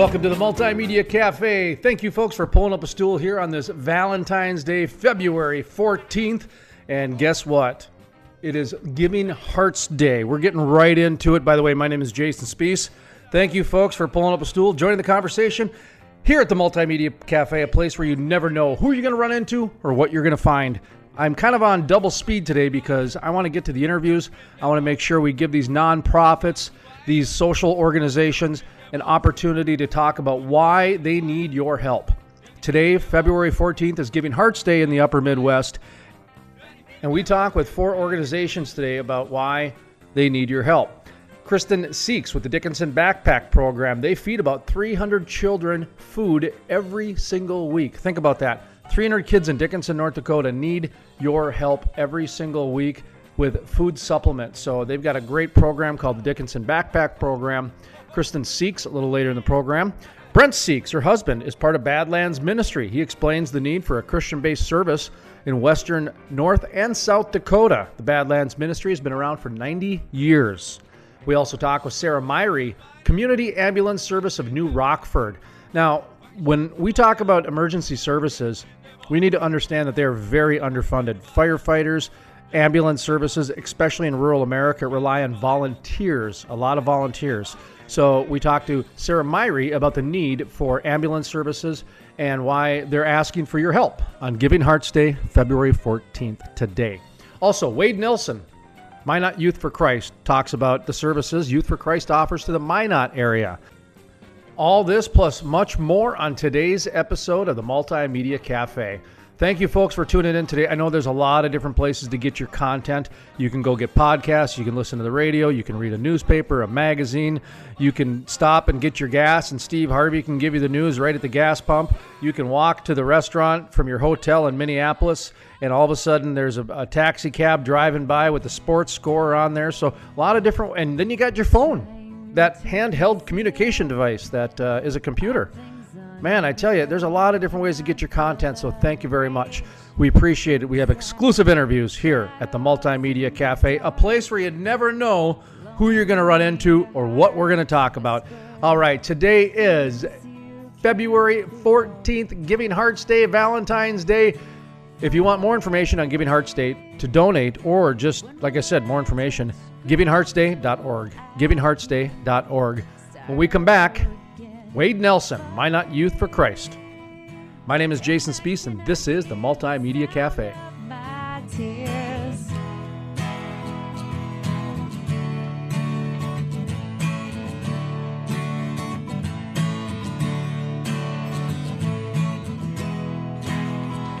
Welcome to the Multimedia Cafe. Thank you, folks, for pulling up a stool here on this Valentine's Day, February 14th. And guess what? It is Giving Hearts Day. We're getting right into it. By the way, my name is Jason Spees. Thank you, folks, for pulling up a stool, joining the conversation here at the Multimedia Cafe, a place where you never know who you're going to run into or what you're going to find. I'm kind of on double speed today because I want to get to the interviews. I want to make sure we give these nonprofits, these social organizations, an opportunity to talk about why they need your help. Today, February 14th, is Giving Hearts Day in the Upper Midwest. And we talk with four organizations today about why they need your help. Kristin Seaks with the Dickinson Backpack Program. They feed about 300 children food every single week. Think about that. 300 kids in Dickinson, North Dakota need your help every single week with food supplements. So they've got a great program called the Dickinson Backpack Program. Kristin Seaks a little later in the program. Brent Seaks, her husband, is part of Badlands Ministry. He explains the need for a Christian based service in western North and South Dakota. The Badlands Ministry has been around for 90 years. We also talk with Sarah Myrie, Community Ambulance Service of New Rockford. Now, when we talk about emergency services, we need to understand that they're very underfunded. Firefighters, ambulance services, especially in rural America, rely on volunteers, a lot of volunteers. So we talked to Sarah Myrie about the need for ambulance services and why they're asking for your help on Giving Hearts Day, February 14th, today. Also, Wade Nelson, Minot Youth for Christ, talks about the services Youth for Christ offers to the Minot area. All this plus much more on today's episode of the Multimedia Cafe. Thank you, folks, for tuning in today. I know there's a lot of different places to get your content. You can go get podcasts, you can listen to the radio, you can read a newspaper, a magazine, you can stop and get your gas, and Steve Harvey can give you the news right at the gas pump. You can walk to the restaurant from your hotel in Minneapolis, and all of a sudden there's a, a taxi cab driving by with the sports score on there. So a lot of different, and then you got your phone, that handheld communication device that uh, is a computer. Man, I tell you, there's a lot of different ways to get your content, so thank you very much. We appreciate it. We have exclusive interviews here at the Multimedia Cafe, a place where you never know who you're going to run into or what we're going to talk about. All right, today is February 14th, Giving Hearts Day, Valentine's Day. If you want more information on Giving Hearts Day to donate, or just, like I said, more information, givingheartsday.org. Givingheartsday.org. When we come back, Wade Nelson, Minot Youth for Christ. My name is Jason Spees, and this is the Multimedia Cafe.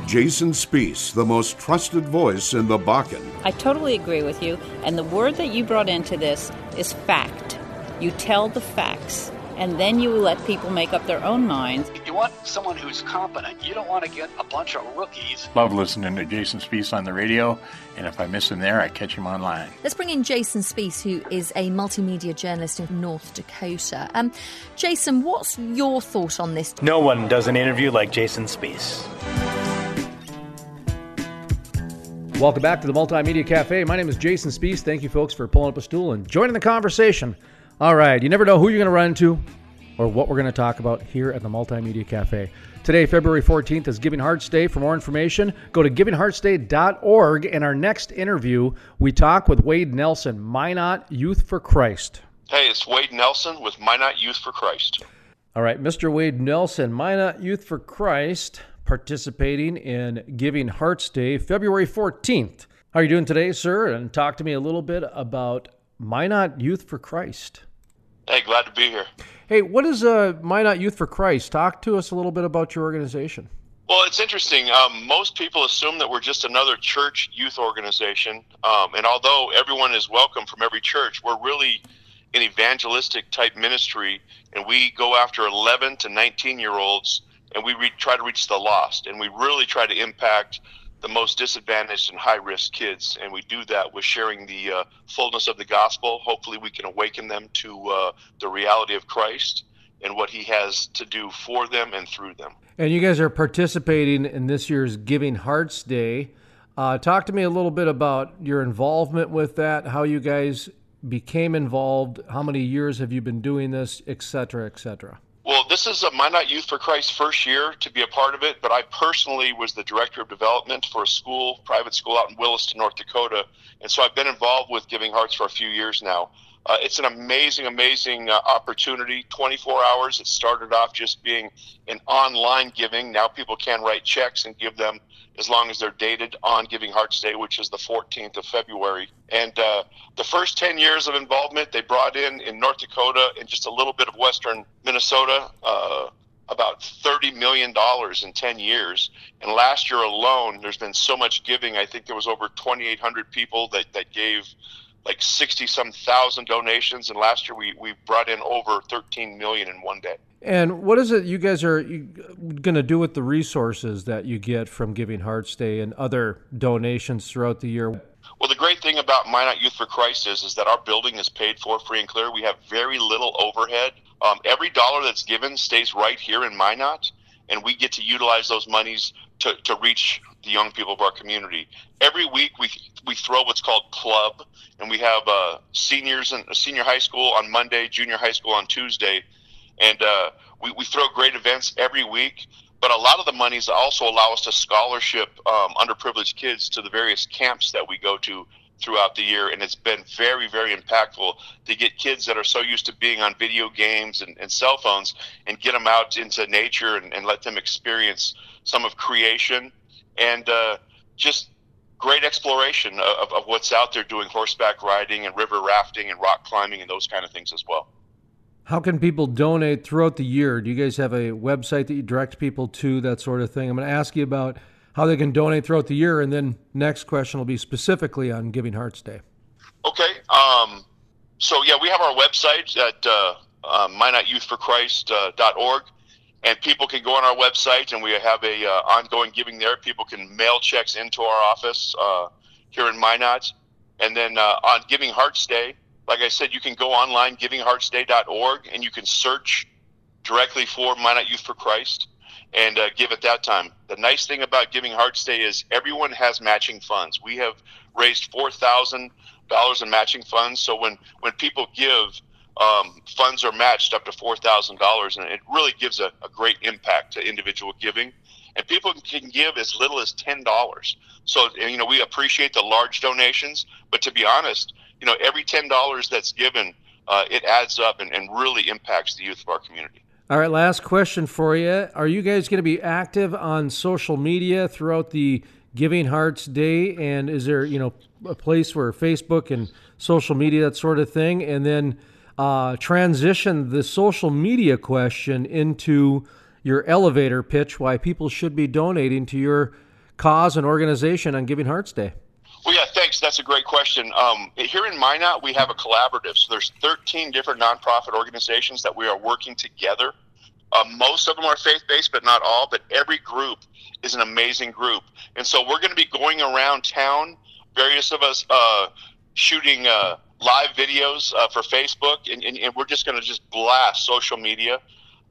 Jason Spees, the most trusted voice in the Bakken. I totally agree with you. And the word that you brought into this is fact. You tell the facts and then you let people make up their own minds. If you want someone who's competent. You don't want to get a bunch of rookies. Love listening to Jason Spees on the radio, and if I miss him there, I catch him online. Let's bring in Jason Spees, who is a multimedia journalist in North Dakota. Um, Jason, what's your thought on this? No one does an interview like Jason Spees. Welcome back to the Multimedia Cafe. My name is Jason Spees. Thank you, folks, for pulling up a stool and joining the conversation. All right, you never know who you're going to run into or what we're going to talk about here at the Multimedia Cafe. Today, February 14th, is Giving Hearts Day. For more information, go to givingheartsday.org. In our next interview, we talk with Wade Nelson, Minot Youth for Christ. Hey, it's Wade Nelson with Minot Youth for Christ. All right, Mr. Wade Nelson, Minot Youth for Christ, participating in Giving Hearts Day, February 14th. How are you doing today, sir? And talk to me a little bit about Minot Youth for Christ. Hey, glad to be here. Hey, what is uh, Minot Youth for Christ? Talk to us a little bit about your organization. Well, it's interesting. Um, most people assume that we're just another church youth organization. Um, and although everyone is welcome from every church, we're really an evangelistic type ministry. And we go after 11 to 19 year olds and we re- try to reach the lost. And we really try to impact the most disadvantaged and high risk kids. And we do that with sharing the uh, fullness of the gospel. Hopefully, we can awaken them to uh, the reality of Christ and what he has to do for them and through them. And you guys are participating in this year's Giving Hearts Day. Uh, talk to me a little bit about your involvement with that, how you guys became involved, how many years have you been doing this, et cetera, et cetera. This is a Minot Youth for Christ first year to be a part of it, but I personally was the director of development for a school, private school out in Williston, North Dakota, and so I've been involved with Giving Hearts for a few years now. Uh, it's an amazing, amazing uh, opportunity. 24 hours. It started off just being an online giving. Now people can write checks and give them as long as they're dated on Giving Hearts Day, which is the 14th of February. And uh, the first 10 years of involvement, they brought in in North Dakota and just a little bit of western Minnesota uh, about $30 million in 10 years. And last year alone, there's been so much giving. I think there was over 2,800 people that, that gave like 60 some thousand donations and last year we, we brought in over 13 million in one day. And what is it you guys are going to do with the resources that you get from giving hearts day and other donations throughout the year? Well the great thing about minot youth for christ is, is that our building is paid for free and clear. We have very little overhead. Um, every dollar that's given stays right here in minot and we get to utilize those monies to, to reach the young people of our community. Every week we we throw what's called club, and we have uh, seniors and senior high school on Monday, junior high school on Tuesday, and uh, we we throw great events every week. But a lot of the monies also allow us to scholarship um, underprivileged kids to the various camps that we go to throughout the year, and it's been very, very impactful to get kids that are so used to being on video games and, and cell phones and get them out into nature and, and let them experience some of creation and uh, just great exploration of, of what's out there doing horseback riding and river rafting and rock climbing and those kind of things as well. How can people donate throughout the year? Do you guys have a website that you direct people to, that sort of thing? I'm going to ask you about how they can donate throughout the year, and then next question will be specifically on Giving Hearts Day. Okay. Um, so, yeah, we have our website at uh, uh. And people can go on our website and we have a uh, ongoing giving there. People can mail checks into our office uh, here in minot. And then uh, on giving hearts day like i said you can go online givingheartsday.org and you can search directly for minot youth for christ and uh, give at that time. The nice thing about giving hearts day is everyone has matching funds. We have raised $4000 in matching funds. So when when people give um, funds are matched up to four thousand dollars, and it really gives a, a, great impact to individual giving. And people can give as little as ten dollars. So you know we appreciate the large donations, but to be honest, you know every ten dollars that's given, uh, it adds up and, and really impacts the youth of our community. All right, last question for you: Are you guys going to be active on social media throughout the Giving Hearts Day? And is there you know a place where Facebook and social media that sort of thing, and then uh, transition the social media question into your elevator pitch why people should be donating to your cause and organization on Giving Hearts Day. Well, yeah, thanks. That's a great question. Um, here in Minot, we have a collaborative. So there's 13 different nonprofit organizations that we are working together. Uh, most of them are faith-based, but not all. But every group is an amazing group, and so we're going to be going around town. Various of us uh, shooting uh, live videos uh, for Facebook, and, and, and we're just going to just blast social media.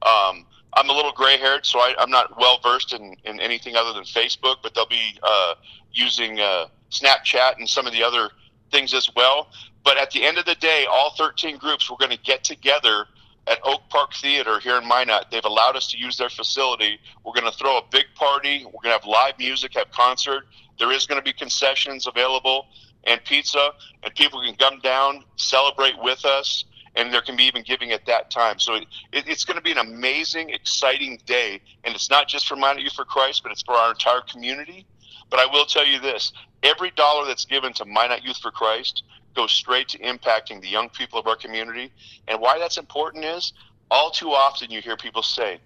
Um, I'm a little gray haired, so I, am not well versed in, in anything other than Facebook, but they'll be uh, using uh, Snapchat and some of the other things as well. But at the end of the day, all 13 groups, we're going to get together at Oak Park Theater here in Minot. They've allowed us to use their facility. We're going to throw a big party. We're going to have live music, have concert. There is going to be concessions available and pizza, and people can come down, celebrate with us, and there can be even giving at that time. So it, it, it's going to be an amazing, exciting day, and it's not just for Minot Youth for Christ, but it's for our entire community. But I will tell you this: every dollar that's given to Minot Youth for Christ goes straight to impacting the young people of our community. And why that's important is all too often you hear people say,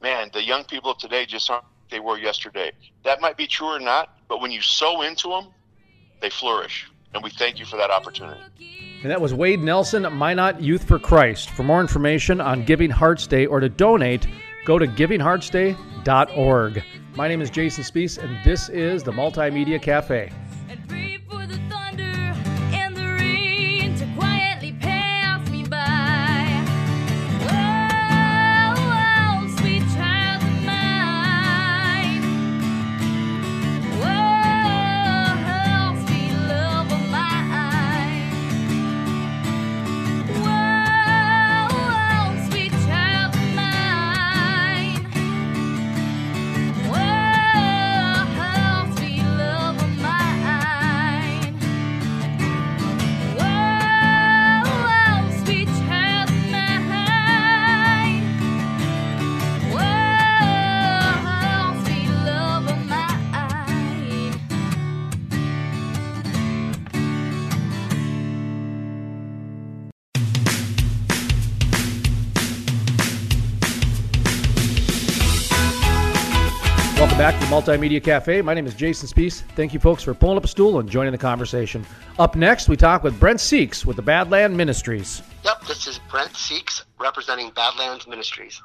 "Man, the young people of today just aren't they were yesterday. That might be true or not, but when you sow into them, they flourish. And we thank you for that opportunity. And that was Wade Nelson, Minot Youth for Christ. For more information on Giving Hearts Day or to donate, go to givingheartsday.org. My name is Jason Spees, and this is the Multimedia Cafe. Back to the Multimedia Cafe. My name is Jason Spees. Thank you, folks, for pulling up a stool and joining the conversation. Up next, we talk with Brent Seaks with the Badland Ministries. Yep, this is Brent Seaks representing Badlands Ministries.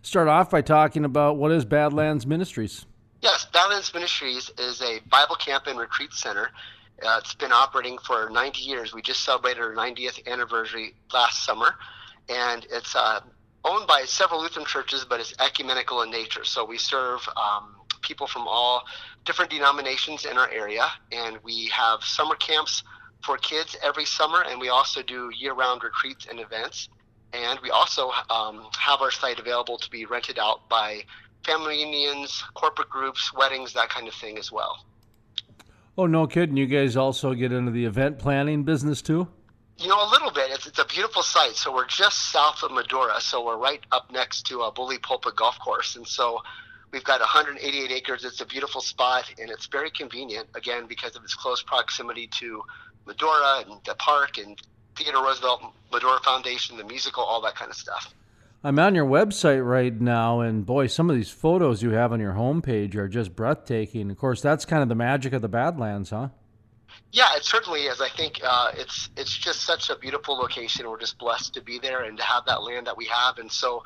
Start off by talking about what is Badlands Ministries. Yes, Badlands Ministries is a Bible camp and retreat center. Uh, it's been operating for 90 years. We just celebrated our 90th anniversary last summer, and it's uh, owned by several Lutheran churches, but it's ecumenical in nature. So we serve um, people from all different denominations in our area, and we have summer camps for kids every summer, and we also do year-round retreats and events. And we also um, have our site available to be rented out by family unions, corporate groups, weddings, that kind of thing as well. Oh, no kidding! You guys also get into the event planning business too? You know, a little bit. It's, it's a beautiful site. So we're just south of Medora. So we're right up next to a Bully Pulpit Golf Course. And so We've got 188 acres. It's a beautiful spot, and it's very convenient, again, because of its close proximity to Medora and the park and Theodore Roosevelt Medora Foundation, the musical, all that kind of stuff. I'm on your website right now, and boy, some of these photos you have on your homepage are just breathtaking. Of course, that's kind of the magic of the Badlands, huh? Yeah, it certainly is. I think uh, it's it's just such a beautiful location. We're just blessed to be there and to have that land that we have. And so,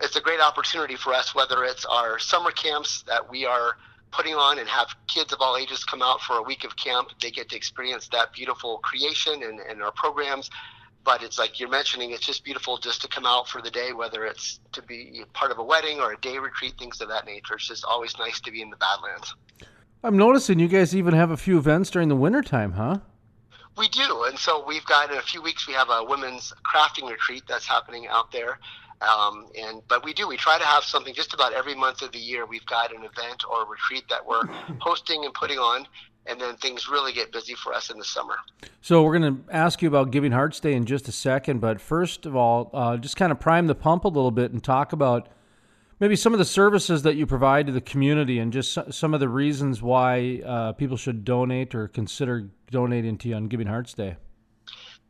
it's a great opportunity for us, whether it's our summer camps that we are putting on and have kids of all ages come out for a week of camp. They get to experience that beautiful creation and, and our programs. But it's like you're mentioning, it's just beautiful just to come out for the day, whether it's to be part of a wedding or a day retreat, things of that nature. It's just always nice to be in the Badlands. I'm noticing you guys even have a few events during the wintertime, huh? We do. And so we've got in a few weeks, we have a women's crafting retreat that's happening out there. Um, and but we do we try to have something just about every month of the year. We've got an event or a retreat that we're hosting and putting on, and then things really get busy for us in the summer. So we're going to ask you about Giving Hearts Day in just a second, but first of all, uh, just kind of prime the pump a little bit and talk about maybe some of the services that you provide to the community and just some of the reasons why uh, people should donate or consider donating to you on Giving Hearts Day.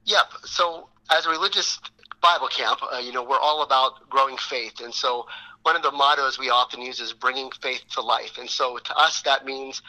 Yep. So as a religious Bible camp, uh, you know, we're all about growing faith. And so one of the mottos we often use is bringing faith to life. And so to us, that means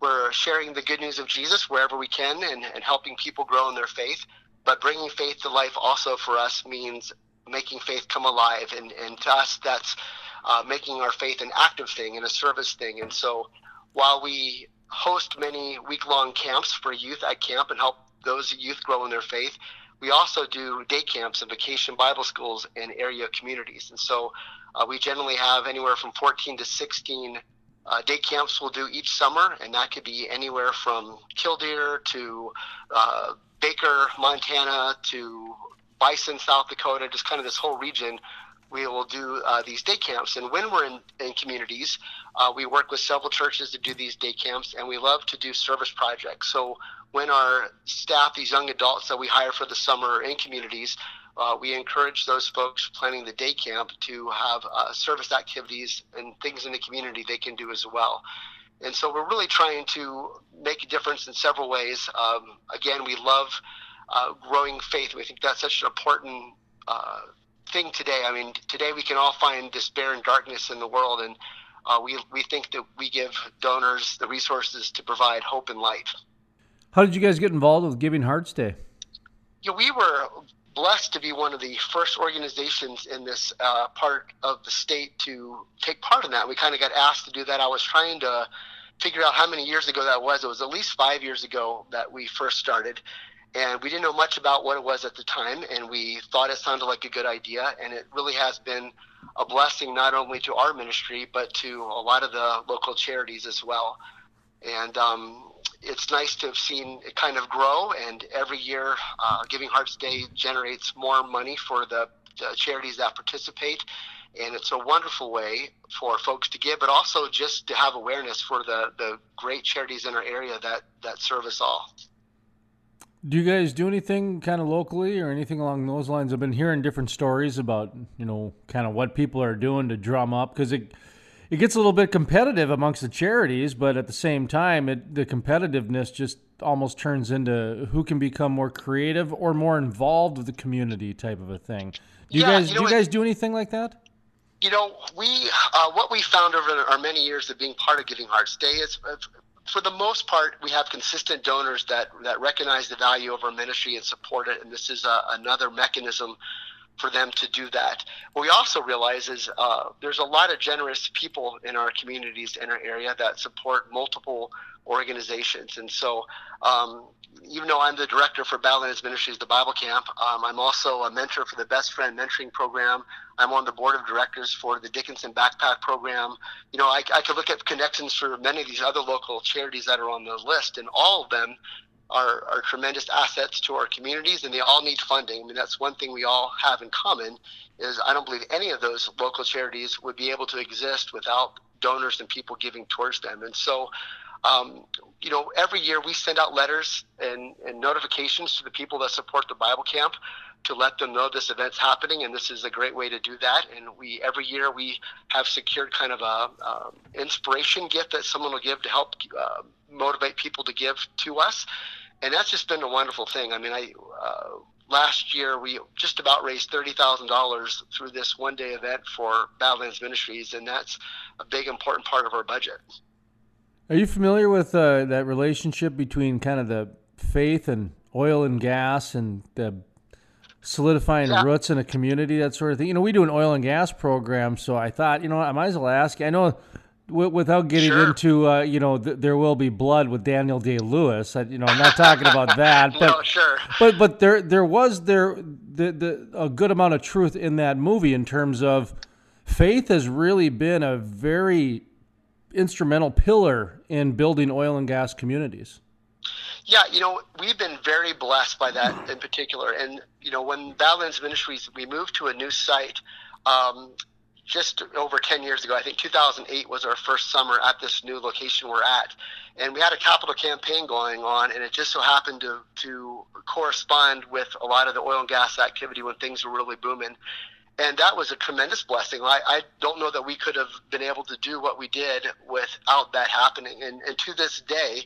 we're sharing the good news of Jesus wherever we can and, and helping people grow in their faith. But bringing faith to life also for us means making faith come alive. And, and to us, that's uh, making our faith an active thing and a service thing. And so while we host many week long camps for youth at camp and help those youth grow in their faith, we also do day camps and vacation Bible schools in area communities. And so uh, we generally have anywhere from 14 to 16 uh, day camps we'll do each summer, and that could be anywhere from Killdeer to uh, Baker, Montana to Bison, South Dakota, just kind of this whole region. We will do uh, these day camps. And when we're in, in communities, uh, we work with several churches to do these day camps, and we love to do service projects. So when our staff, these young adults that we hire for the summer in communities, uh, we encourage those folks planning the day camp to have uh, service activities and things in the community they can do as well. And so we're really trying to make a difference in several ways. Um, again, we love uh, growing faith. We think that's such an important uh, thing today. I mean, today we can all find despair and darkness in the world, and uh, we we think that we give donors the resources to provide hope and light. How did you guys get involved with Giving Hearts Day? Yeah, we were blessed to be one of the first organizations in this uh, part of the state to take part in that. We kind of got asked to do that. I was trying to figure out how many years ago that was. It was at least five years ago that we first started. And we didn't know much about what it was at the time, and we thought it sounded like a good idea. And it really has been a blessing not only to our ministry, but to a lot of the local charities as well. And um, it's nice to have seen it kind of grow. And every year, uh, Giving Hearts Day generates more money for the, the charities that participate. And it's a wonderful way for folks to give, but also just to have awareness for the, the great charities in our area that, that serve us all. Do you guys do anything kind of locally or anything along those lines? I've been hearing different stories about, you know, kind of what people are doing to drum up because it it gets a little bit competitive amongst the charities, but at the same time, it, the competitiveness just almost turns into who can become more creative or more involved with the community type of a thing. Do you Yeah, guys you know do you guys do anything like that? You know, we uh, what we found over our many years of being part of Giving Hearts Day is, for the most part, we have consistent donors that that recognize the value of our ministry and support it, and this is uh, another mechanism for them to do that. What we also realize is uh, there's a lot of generous people in our communities in our area that support multiple organizations, and so. Um, even though I'm the director for Badlands Ministries, the Bible Camp, um, I'm also a mentor for the Best Friend Mentoring Program. I'm on the board of directors for the Dickinson Backpack Program. You know, I, I could look at connections for many of these other local charities that are on the list, and all of them are, are tremendous assets to our communities, and they all need funding. I mean, that's one thing we all have in common is I don't believe any of those local charities would be able to exist without donors and people giving towards them. And so, um, you know, every year we send out letters and, and notifications to the people that support the Bible camp to let them know this event's happening, and this is a great way to do that. And we every year we have secured kind of a um, inspiration gift that someone will give to help uh, motivate people to give to us, and that's just been a wonderful thing. I mean, I. Uh, Last year, we just about raised thirty thousand dollars through this one-day event for Badlands Ministries, and that's a big, important part of our budget. Are you familiar with uh, that relationship between kind of the faith and oil and gas and the solidifying Yeah. roots in a community, that sort of thing? You know, we do an oil and gas program, so I thought, you know, I might as well ask. I know, without getting Sure. into, uh, you know, th- there will be blood with Daniel Day Lewis. I, you know, I'm not talking about that, but no, sure. but but there there was there the, the a good amount of truth in that movie in terms of faith has really been a very instrumental pillar in building oil and gas communities. Yeah, you know, we've been very blessed by that in particular. And, you know, when Badlands Ministries, we moved to a new site um, just over 10 years ago. I think 2008 was our first summer at this new location we're at. And we had a capital campaign going on, and it just so happened to, to correspond with a lot of the oil and gas activity when things were really booming. And that was a tremendous blessing. I, I don't know that we could have been able to do what we did without that happening. And, and to this day,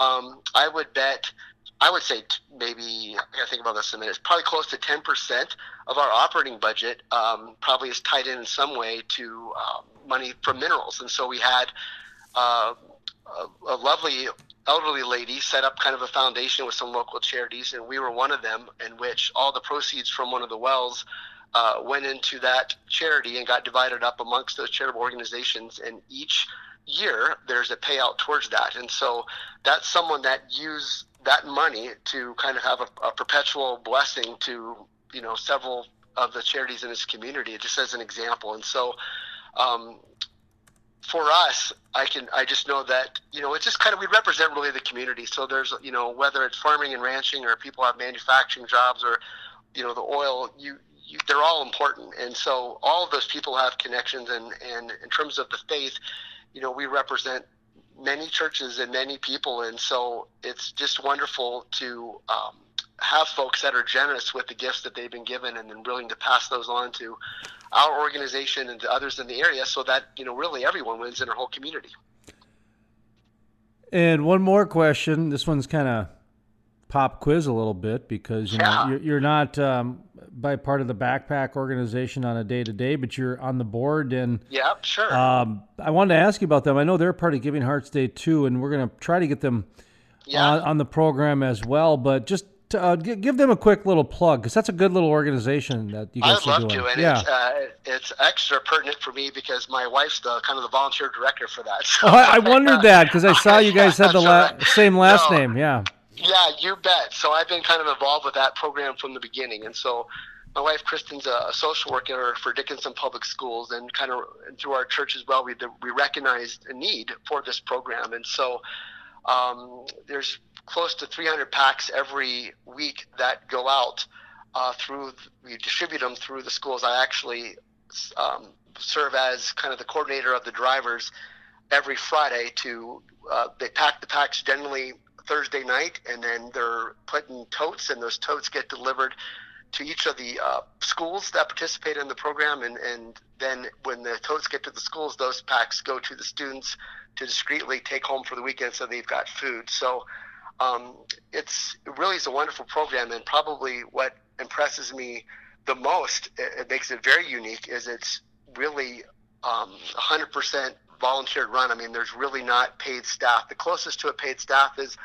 um, I would bet, I would say maybe, I think about this in a minute, it's probably close to 10% of our operating budget um, probably is tied in in some way to um, money from minerals. And so we had uh, a, a lovely elderly lady set up kind of a foundation with some local charities, and we were one of them, in which all the proceeds from one of the wells uh, went into that charity and got divided up amongst those charitable organizations. And each year there's a payout towards that. And so that's someone that used that money to kind of have a, a perpetual blessing to, you know, several of the charities in his community, just as an example. And so, um, for us, I can I just know that you know it's just kind of we represent really the community. So there's you know whether it's farming and ranching or people have manufacturing jobs or you know the oil you, you they're all important. And so all of those people have connections and and in terms of the faith, you know we represent many churches and many people, and so it's just wonderful to um, have folks that are generous with the gifts that they've been given and then willing to pass those on to our organization and to others in the area so that you know really everyone wins in our whole community And one more question. This one's kind of pop quiz a little bit because you know Yeah. you're, you're not um, by part of the backpack organization on a day to day, but you're on the board and yeah, sure. Um, I wanted to ask you about them. I know they're part of Giving Hearts Day too, and we're going to try to get them yeah. on, on, the program as well. But just to, uh, give them a quick little plug because that's a good little organization that you guys I'd love doing. to, and yeah. it's, uh, it's extra pertinent for me because my wife's the kind of the volunteer director for that. So. Oh, I, I, wondered that because I saw you guys had the la- same last no, name. Yeah. Yeah, you bet. So I've been kind of involved with that program from the beginning, and so my wife Kristin's a, social worker for Dickinson Public Schools, and kind of through our church as well, we we recognized a need for this program, and so um, there's close to 300 packs every week that go out uh, through. We distribute them through the schools. I actually um, serve as kind of the coordinator of the drivers every Friday to. Uh, they pack the packs generally Thursday night, and then they're putting totes, and those totes get delivered to each of the uh, schools that participate in the program, and, and then when the totes get to the schools, those packs go to the students to discreetly take home for the weekend, so they've got food. So um, it's it really is a wonderful program, and probably what impresses me the most, it, it makes it very unique, is it's really um, 100% volunteer run. I mean, there's really not paid staff. The closest to a paid staff is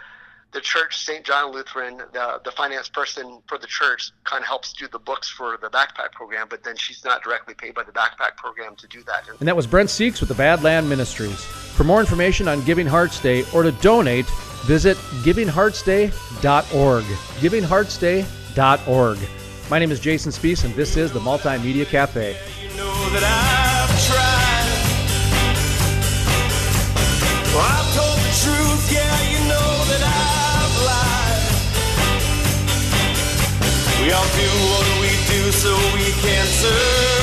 the church, St. John Lutheran, the, the finance person for the church kind of helps do the books for the backpack program, but then she's not directly paid by the backpack program to do that. And that was Brent Seaks with the Badland Ministries. For more information on Giving Hearts Day or to donate, visit givingheartsday.org. Givingheartsday.org. My name is Jason Spees, and this is the Multimedia Cafe. You know We all do what we do so we can survive.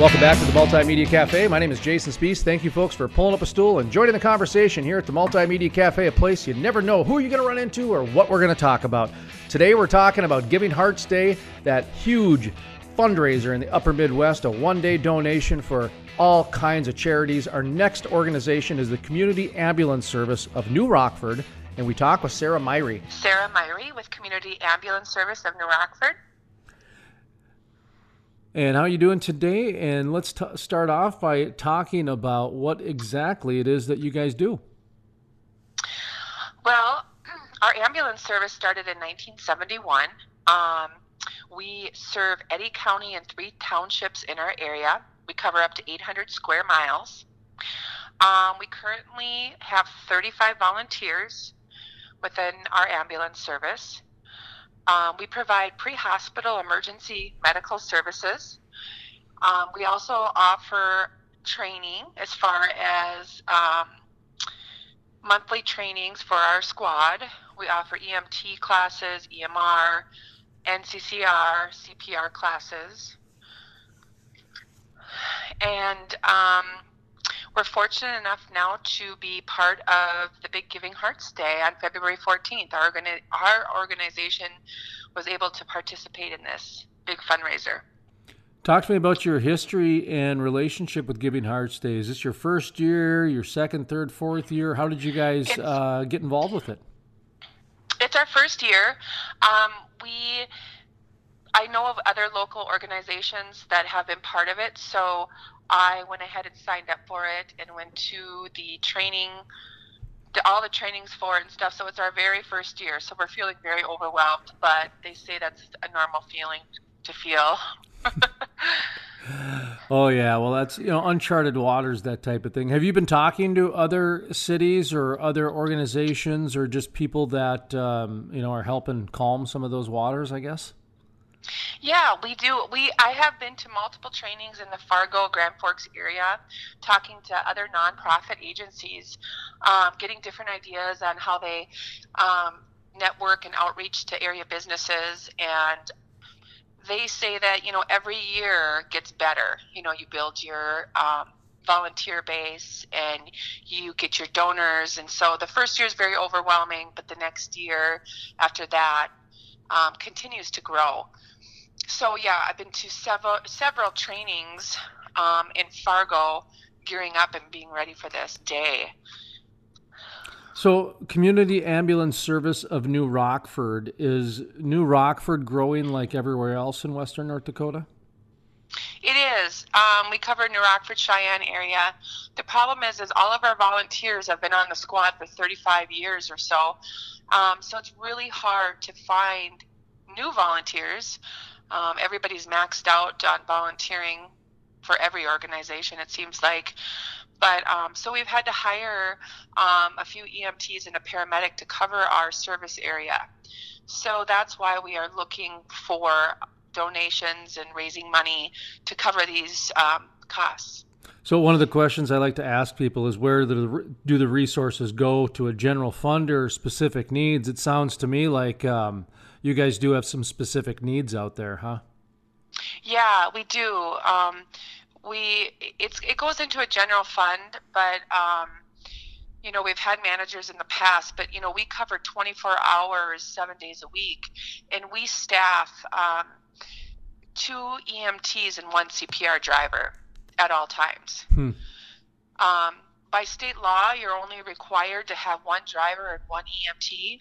Welcome back to the Multimedia Cafe. My name is Jason Spees. Thank you, folks, for pulling up a stool and joining the conversation here at the Multimedia Cafe, a place you never know who you're going to run into or what we're going to talk about. Today, we're talking about Giving Hearts Day, that huge fundraiser in the upper Midwest, a one day donation for all kinds of charities. Our next organization is the Community Ambulance Service of New Rockford, and we talk with Sarah Myrie. Sarah Myrie with Community Ambulance Service of New Rockford. And how are you doing today? And let's t- start off by talking about what exactly it is that you guys do. Well, our ambulance service started in 1971. Um, we serve Eddy County and three townships in our area. We cover up to 800 square miles. Um, we currently have 35 volunteers within our ambulance service. Um, we provide pre hospital emergency medical services. Um, we also offer training as far as um, monthly trainings for our squad. We offer EMT classes, EMR, NCCR, CPR classes. And um, we're fortunate enough now to be part of the Big Giving Hearts Day on February 14th. Our, organi- our organization was able to participate in this big fundraiser. Talk to me about your history and relationship with Giving Hearts Day. Is this your first year, your second, third, fourth year? How did you guys uh, get involved with it? It's our first year. Um, we I know of other local organizations that have been part of it, so I went ahead and signed up for it and went to the training, all the trainings for it and stuff. So it's our very first year, so we're feeling very overwhelmed, but they say that's a normal feeling to feel. oh yeah, well that's you know uncharted waters that type of thing. Have you been talking to other cities or other organizations or just people that um, you know are helping calm some of those waters? I guess. Yeah, we do. We I have been to multiple trainings in the Fargo Grand Forks area, talking to other nonprofit agencies, um, getting different ideas on how they um, network and outreach to area businesses and they say that you know every year gets better you know you build your um, volunteer base and you get your donors and so the first year is very overwhelming but the next year after that um, continues to grow. So yeah, I've been to several several trainings um, in Fargo, gearing up and being ready for this day. So, Community Ambulance Service of New Rockford is New Rockford growing like everywhere else in Western North Dakota? It is. Um, we cover New Rockford, Sheyenne area. The problem is, is all of our volunteers have been on the squad for 35 years or so. Um, so it's really hard to find new volunteers. Um, everybody's maxed out on volunteering for every organization, it seems like. But um, so we've had to hire um, a few EMTs and a paramedic to cover our service area. So that's why we are looking for donations and raising money to cover these um, costs. So one of the questions I like to ask people is where the, do the resources go to a general fund or specific needs? It sounds to me like um, you guys do have some specific needs out there, huh? Yeah, we do. Um, we it's it goes into a general fund, but um, you know we've had managers in the past, but you know we cover 24 hours, seven days a week, and we staff um, two EMTs and one CPR driver at all times. Hmm. Um, by state law, you're only required to have one driver and one EMT,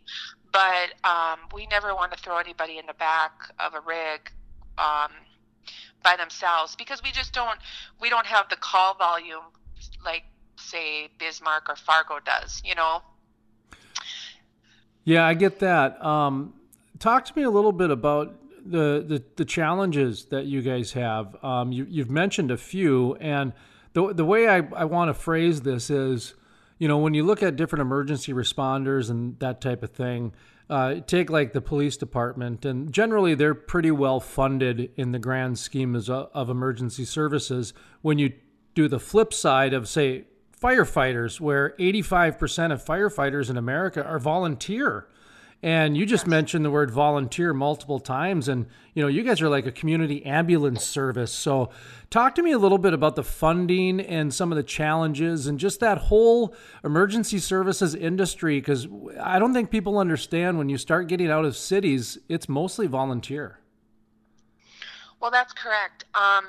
but um, we never want to throw anybody in the back of a rig um, by themselves because we just don't we don't have the call volume like say Bismarck or Fargo does, you know. Yeah, I get that. Um, talk to me a little bit about the the, the challenges that you guys have. Um, you, you've mentioned a few, and the the way I, I want to phrase this is, you know, when you look at different emergency responders and that type of thing, uh, take like the police department, and generally they're pretty well funded in the grand scheme of, of emergency services. When you do the flip side of, say, firefighters, where 85% of firefighters in America are volunteer. And you just mentioned the word volunteer multiple times, and you know you guys are like a community ambulance service. So, talk to me a little bit about the funding and some of the challenges, and just that whole emergency services industry. Because I don't think people understand when you start getting out of cities, it's mostly volunteer. Well, that's correct. Um,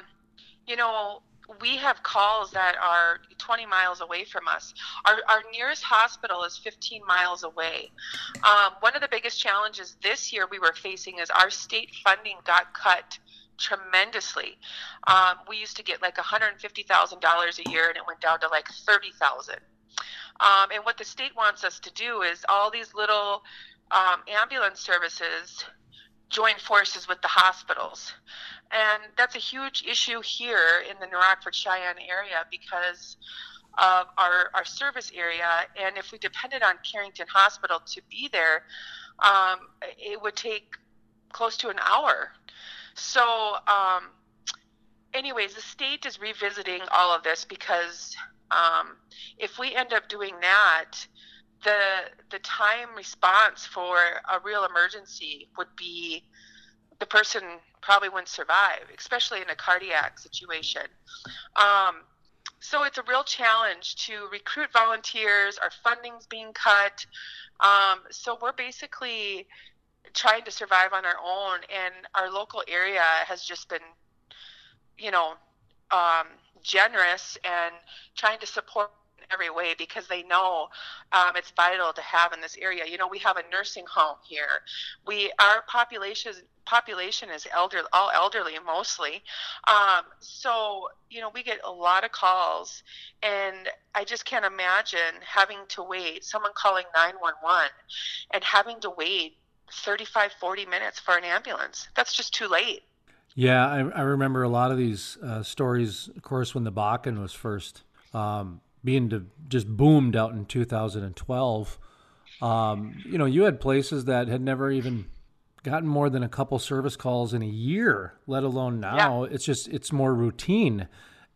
you know, we have calls that are 20 miles away from us. Our, our nearest hospital is 15 miles away. Um, one of the biggest challenges this year we were facing is our state funding got cut tremendously. Um, we used to get like $150,000 a year and it went down to like 30,000. Um, and what the state wants us to do is all these little um, ambulance services join forces with the hospitals. And that's a huge issue here in the New Rockford Sheyenne area because of our, our service area. And if we depended on Carrington Hospital to be there, um, it would take close to an hour. So, um, anyways, the state is revisiting all of this because um, if we end up doing that, the the time response for a real emergency would be the person probably wouldn't survive, especially in a cardiac situation. Um, so it's a real challenge to recruit volunteers. Our funding's being cut. Um, so we're basically trying to survive on our own, and our local area has just been, you know, um, generous and trying to support every way because they know um, it's vital to have in this area. You know, we have a nursing home here. We our population population is elder all elderly mostly. Um, so you know, we get a lot of calls, and I just can't imagine having to wait. Someone calling nine one one, and having to wait 35 40 minutes for an ambulance that's just too late yeah i, I remember a lot of these uh, stories of course when the bakken was first um, being to just boomed out in 2012. Um, you know, you had places that had never even gotten more than a couple service calls in a year, let alone now. Yeah. It's just it's more routine,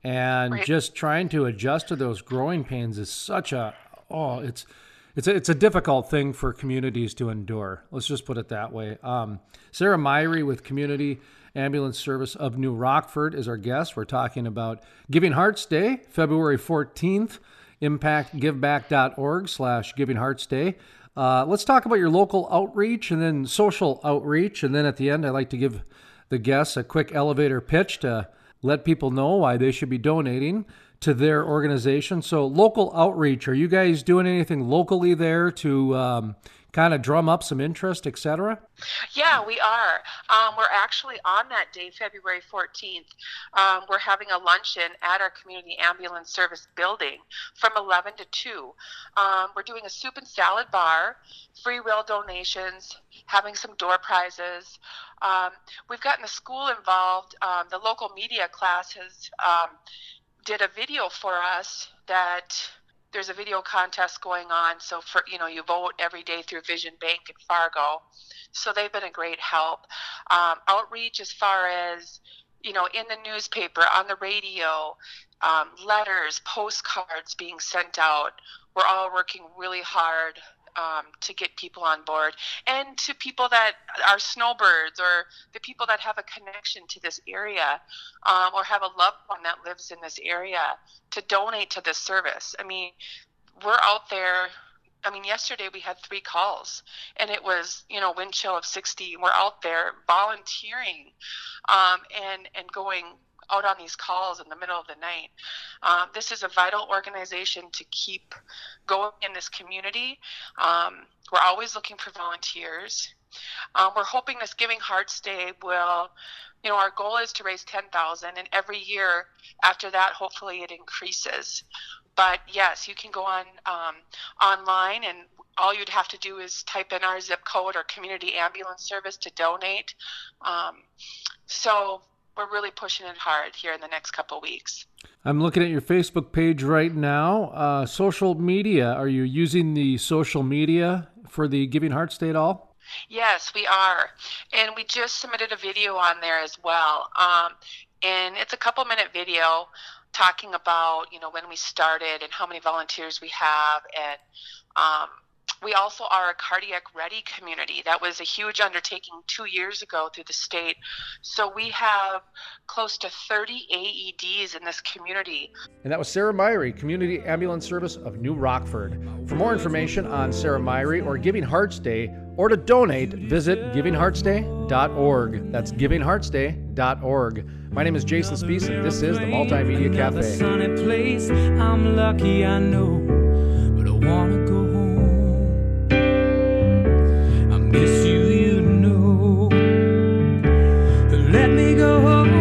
and right. just trying to adjust to those growing pains is such a oh, it's it's a, it's a difficult thing for communities to endure. Let's just put it that way. Um, Sarah Myrie with Community Ambulance Service of New Rockford is our guest. We're talking about Giving Hearts Day, February 14th, impactgiveback.org slash Giving Hearts Day. Uh, let's talk about your local outreach and then social outreach. And then at the end, I'd like to give the guests a quick elevator pitch to let people know why they should be donating to their organization. So, local outreach, are you guys doing anything locally there to um, kind of drum up some interest, etc.? Yeah, we are. Um, we're actually on that day, February 14th. Um, we're having a luncheon at our community ambulance service building from 11 to 2. Um, we're doing a soup and salad bar, free will donations, having some door prizes. Um, we've gotten the school involved. Um, the local media class has um, did a video for us that there's a video contest going on. So for you know, you vote every day through Vision Bank in Fargo. So they've been a great help. Um, outreach as far as you know, in the newspaper, on the radio, um, letters, postcards being sent out. We're all working really hard um, to get people on board and to people that are snowbirds or the people that have a connection to this area um, or have a loved one that lives in this area to donate to this service. I mean, we're out there. I mean, yesterday we had three calls, and it was you know wind chill of 60. We're out there volunteering, um, and and going out on these calls in the middle of the night. Um, this is a vital organization to keep going in this community. Um, we're always looking for volunteers. Um, we're hoping this Giving Hearts Day will, you know, our goal is to raise 10,000, and every year after that, hopefully it increases. But yes, you can go on um, online, and all you'd have to do is type in our zip code or community ambulance service to donate. Um, so we're really pushing it hard here in the next couple weeks. I'm looking at your Facebook page right now. Uh, social media. Are you using the social media for the Giving Hearts Day at all? Yes, we are, and we just submitted a video on there as well. Um, and it's a couple minute video talking about you know when we started and how many volunteers we have and um, we also are a cardiac ready community. That was a huge undertaking two years ago through the state. So we have close to 30 AEDs in this community. And that was Sarah Myrie, Community Ambulance Service of New Rockford. For more information on Sarah Myrie or Giving Hearts Day or to donate, visit givingheartsday.org. That's givingheartsday.org. My name is Jason Spees, and this is the Multimedia Cafe. Miss you, you know. Let me go home.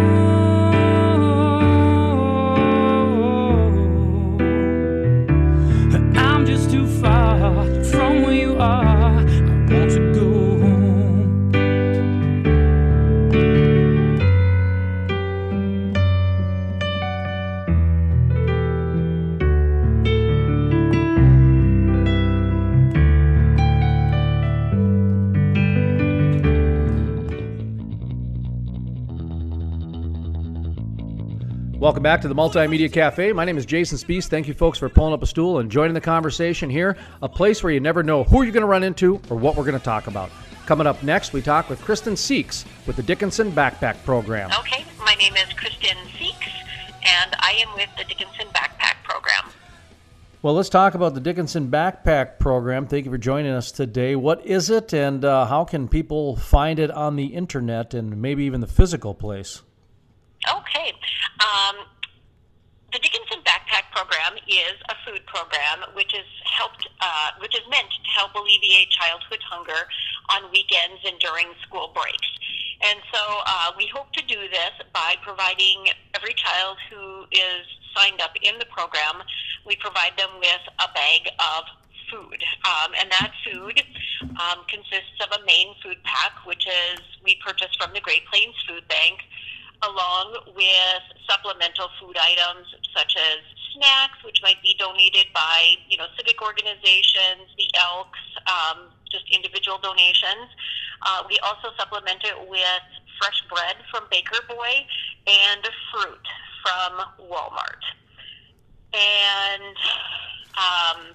Welcome back to the Multimedia Cafe. My name is Jason Spees. Thank you, folks, for pulling up a stool and joining the conversation here. A place where you never know who you're going to run into or what we're going to talk about. Coming up next, we talk with Kristin Seaks with the Dickinson Backpack Program. Okay, my name is Kristin Seaks, and I am with the Dickinson Backpack Program. Well, let's talk about the Dickinson Backpack Program. Thank you for joining us today. What is it, and uh, how can people find it on the internet and maybe even the physical place? Okay. Um, the Dickinson Backpack Program is a food program which is helped, uh, which is meant to help alleviate childhood hunger on weekends and during school breaks. And so uh, we hope to do this by providing every child who is signed up in the program, we provide them with a bag of food. Um, and that food um, consists of a main food pack, which is we purchase from the Great Plains Food Bank along with supplemental food items such as snacks, which might be donated by you know civic organizations, the Elks, um, just individual donations. Uh, we also supplement it with fresh bread from Baker Boy and fruit from Walmart. And um,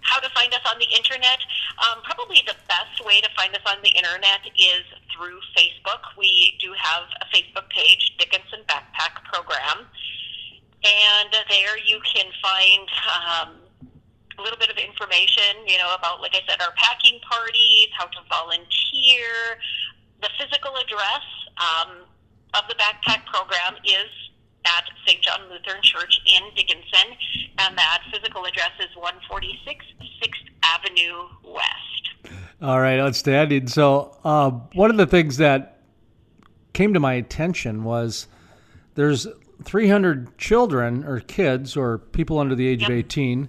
how to find us on the internet? Um, probably the best way to find us on the internet is through Facebook. We do have a Facebook page, Dickinson Backpack Program, and there you can find um, a little bit of information, you know, about, like I said, our packing parties, how to volunteer. The physical address um, of the backpack program is at St. John Lutheran Church in Dickinson, and that physical address is 146 6th Avenue West. All right, outstanding. So, uh, one of the things that came to my attention was there's 300 children or kids or people under the age yep. of 18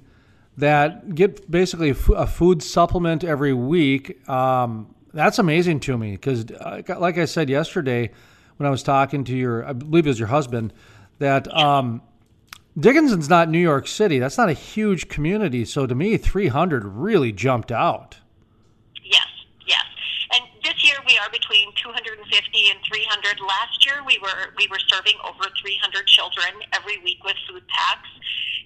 that get basically a food supplement every week. Um, that's amazing to me because, uh, like I said yesterday, when I was talking to your, I believe it was your husband, that um, Dickinson's not New York City. That's not a huge community. So to me, 300 really jumped out. Yes, yes. And this year we are between 250 and 300. Last year we were we were serving over 300 children every week with food packs.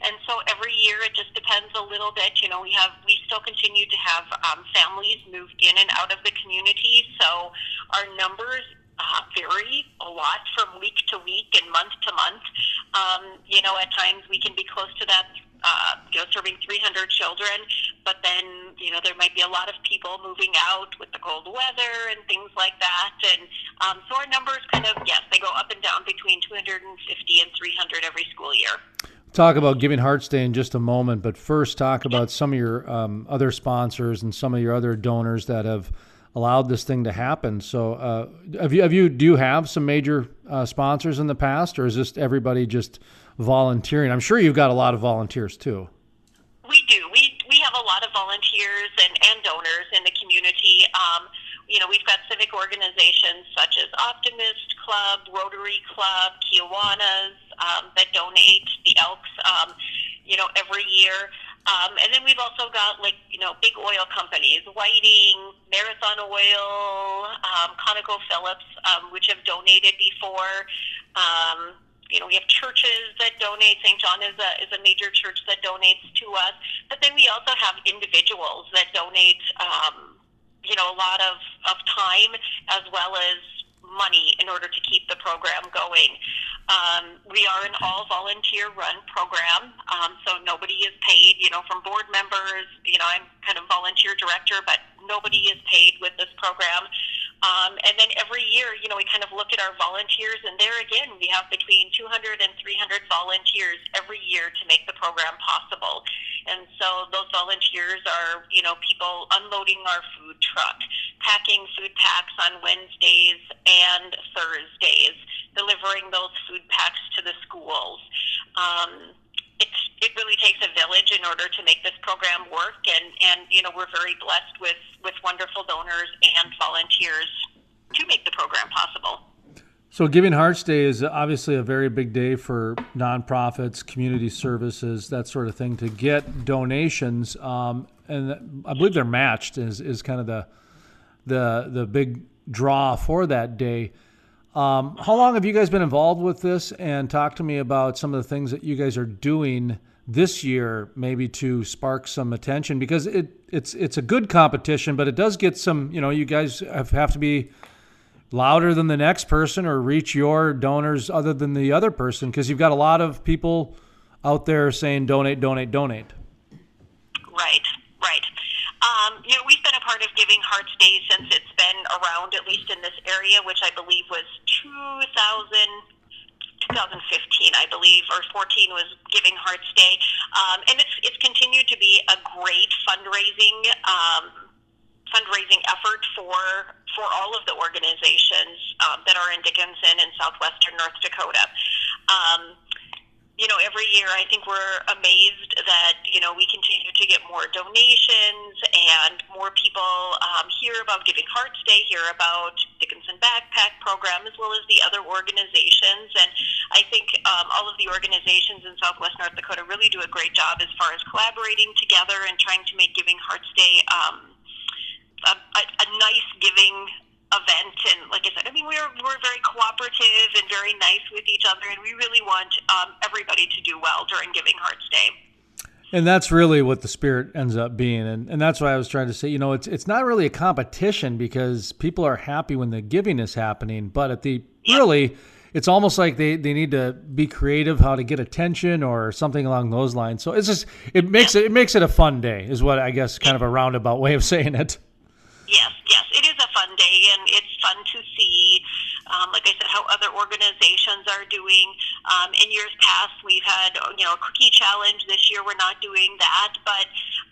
And so every year it just depends a little bit. You know, we have we still continue to have um, families moved in and out of the community, so our numbers uh, vary a lot from week to week and month to month. Um, you know, at times we can be close to that, uh, you know, serving 300 children, but then, you know, there might be a lot of people moving out with the cold weather and things like that. And um, so our numbers kind of, yes, they go up and down between 250 and 300 every school year. Talk about Giving Hearts Day in just a moment, but first talk about some of your um, other sponsors and some of your other donors that have allowed this thing to happen. So, uh, have you have you do you have some major uh, sponsors in the past, or is this everybody just volunteering? I'm sure you've got a lot of volunteers too. We do. We we have a lot of volunteers and, and donors in the community. Um, you know, we've got civic organizations such as Optimist Club, Rotary Club, Kiwanis um, that donate the Elks. Um, you know, every year. Um, and then we've also got like you know big oil companies, Whiting, Marathon Oil, um, ConocoPhillips, um, which have donated before. Um, you know, we have churches that donate. St. John is a is a major church that donates to us. But then we also have individuals that donate. Um, you know, a lot of of time as well as money in order to keep the program going. Um, we are an all volunteer run program, um, so nobody is paid. You know, from board members. You know, I'm kind of volunteer director, but nobody is paid with this program. Um, and then every year, you know, we kind of look at our volunteers, and there again, we have between 200 and 300 volunteers every year to make the program possible. And so those volunteers are, you know, people unloading our food truck, packing food packs on Wednesdays and Thursdays, delivering those food packs to the schools. Um, it's, it really takes a village in order to make this program work, and, and you know we're very blessed with, with wonderful donors and volunteers to make the program possible. So, Giving Hearts Day is obviously a very big day for nonprofits, community services, that sort of thing. To get donations, um, and I believe they're matched, is is kind of the the the big draw for that day. Um, how long have you guys been involved with this? And talk to me about some of the things that you guys are doing this year, maybe to spark some attention, because it it's it's a good competition, but it does get some. You know, you guys have, have to be louder than the next person or reach your donors other than the other person, because you've got a lot of people out there saying donate, donate, donate. Right, right. Um, you know, we've been a part of Giving Hearts Day since it's been around, at least in this area, which I believe was 2000, 2015, I believe, or 14 was Giving Hearts Day. Um, and it's, it's continued to be a great fundraising um, fundraising effort for for all of the organizations um, that are in Dickinson and southwestern North Dakota. Um, you know, every year I think we're amazed that, you know, we continue to get more donations and more people um, hear about Giving Hearts Day, hear about Dickinson Backpack Program, as well as the other organizations. And I think um, all of the organizations in Southwest North Dakota really do a great job as far as collaborating together and trying to make Giving Hearts Day um, a, a, a nice giving event and like I said, I mean we're we're very cooperative and very nice with each other and we really want um, everybody to do well during Giving Hearts Day. And that's really what the spirit ends up being. And, and that's why I was trying to say, you know, it's it's not really a competition because people are happy when the giving is happening, but at the really it's almost like they, they need to be creative how to get attention or something along those lines. So it's just it makes it it makes it a fun day is what I guess kind of a roundabout way of saying it. Yes, yes, it is day, and it's fun to see, um, like I said, how other organizations are doing. Um, in years past, we've had you know a cookie challenge. This year, we're not doing that, but.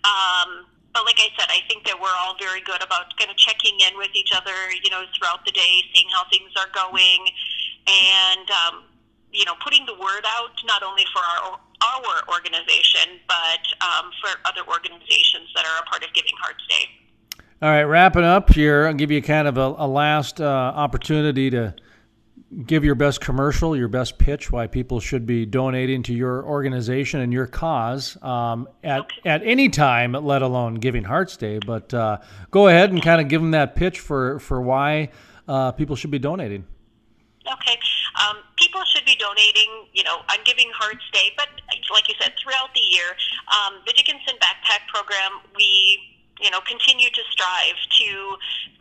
Um, but like I said, I think that we're all very good about kind of checking in with each other, you know, throughout the day, seeing how things are going, and um, you know, putting the word out not only for our our organization, but um, for other organizations that are a part of Giving Hearts Day. All right, wrapping up here, I'll give you kind of a, a last uh, opportunity to give your best commercial, your best pitch, why people should be donating to your organization and your cause um, at okay. at any time, let alone Giving Hearts Day. But uh, go ahead and kind of give them that pitch for for why uh, people should be donating. Okay, um, people should be donating, you know, on Giving Hearts Day, but like you said, throughout the year, um, the Dickinson Backpack Program, we you know, continue to strive to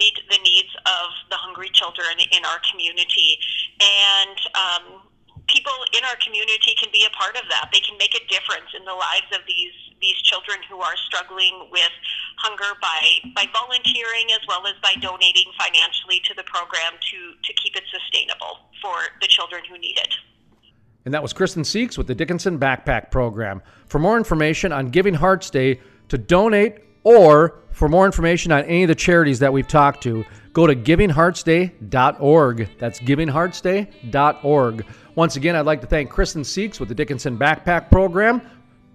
meet the needs of the hungry children in our community. And um, people in our community can be a part of that. They can make a difference in the lives of these these children who are struggling with hunger by by volunteering as well as by donating financially to the program to to keep it sustainable for the children who need it. And that was Kristin Seaks with the Dickinson Backpack Program. For more information on Giving Hearts Day, to donate or for more information on any of the charities that we've talked to, go to givingheartsday.org. That's givingheartsday.org. Once again, I'd like to thank Kristin Seaks with the Dickinson Backpack Program,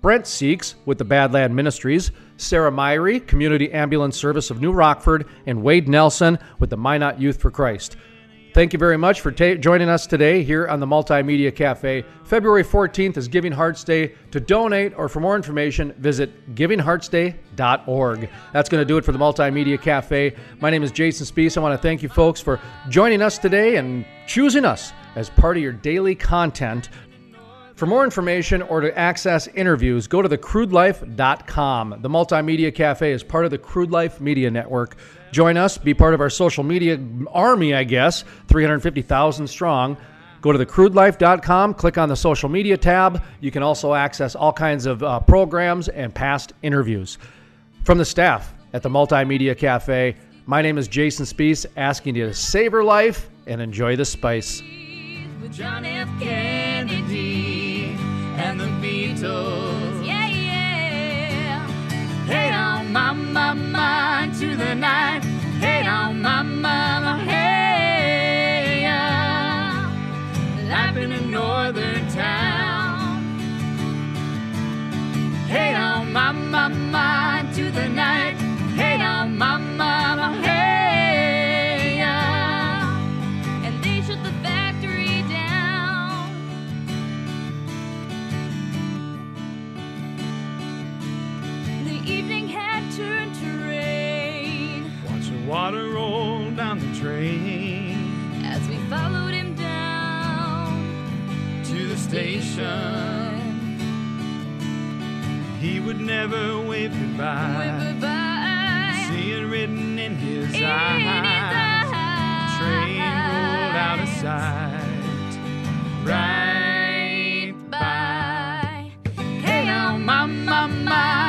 Brent Seaks with the Badland Ministries, Sarah Myrie, Community Ambulance Service of New Rockford, and Wade Nelson with the Minot Youth for Christ. Thank you very much for ta- joining us today here on the Multimedia Cafe. February 14th is Giving Hearts Day. To donate or for more information, visit givingheartsday.org. That's going to do it for the Multimedia Cafe. My name is Jason Spees. I want to thank you folks for joining us today and choosing us as part of your daily content. For more information or to access interviews, go to thecrudelife.com. The Multimedia Cafe is part of the Crude Life Media Network. Join us, be part of our social media army, I guess, 350,000 strong. Go to thecrudelife.com, click on the social media tab. You can also access all kinds of uh, programs and past interviews. From the staff at the Multimedia Cafe, my name is Jason Spees, asking you to savor life and enjoy the spice. Beatles. Yeah, yeah. Hey, on my, my mind to the night. Hey, on my mama, hey. Yeah. Life in a northern town. The. He would never wave goodbye. Wave goodbye. See it written in his, in eyes. his eyes. Train rolled out of sight. Right by. Hey, on my, my mind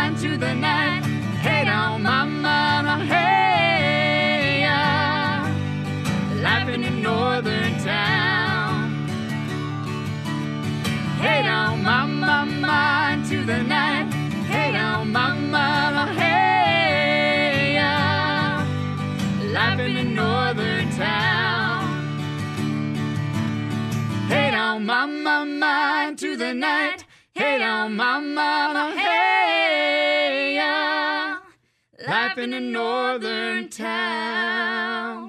mine to the night. Hey down, mama, oh, hey, yeah. Life in a northern town.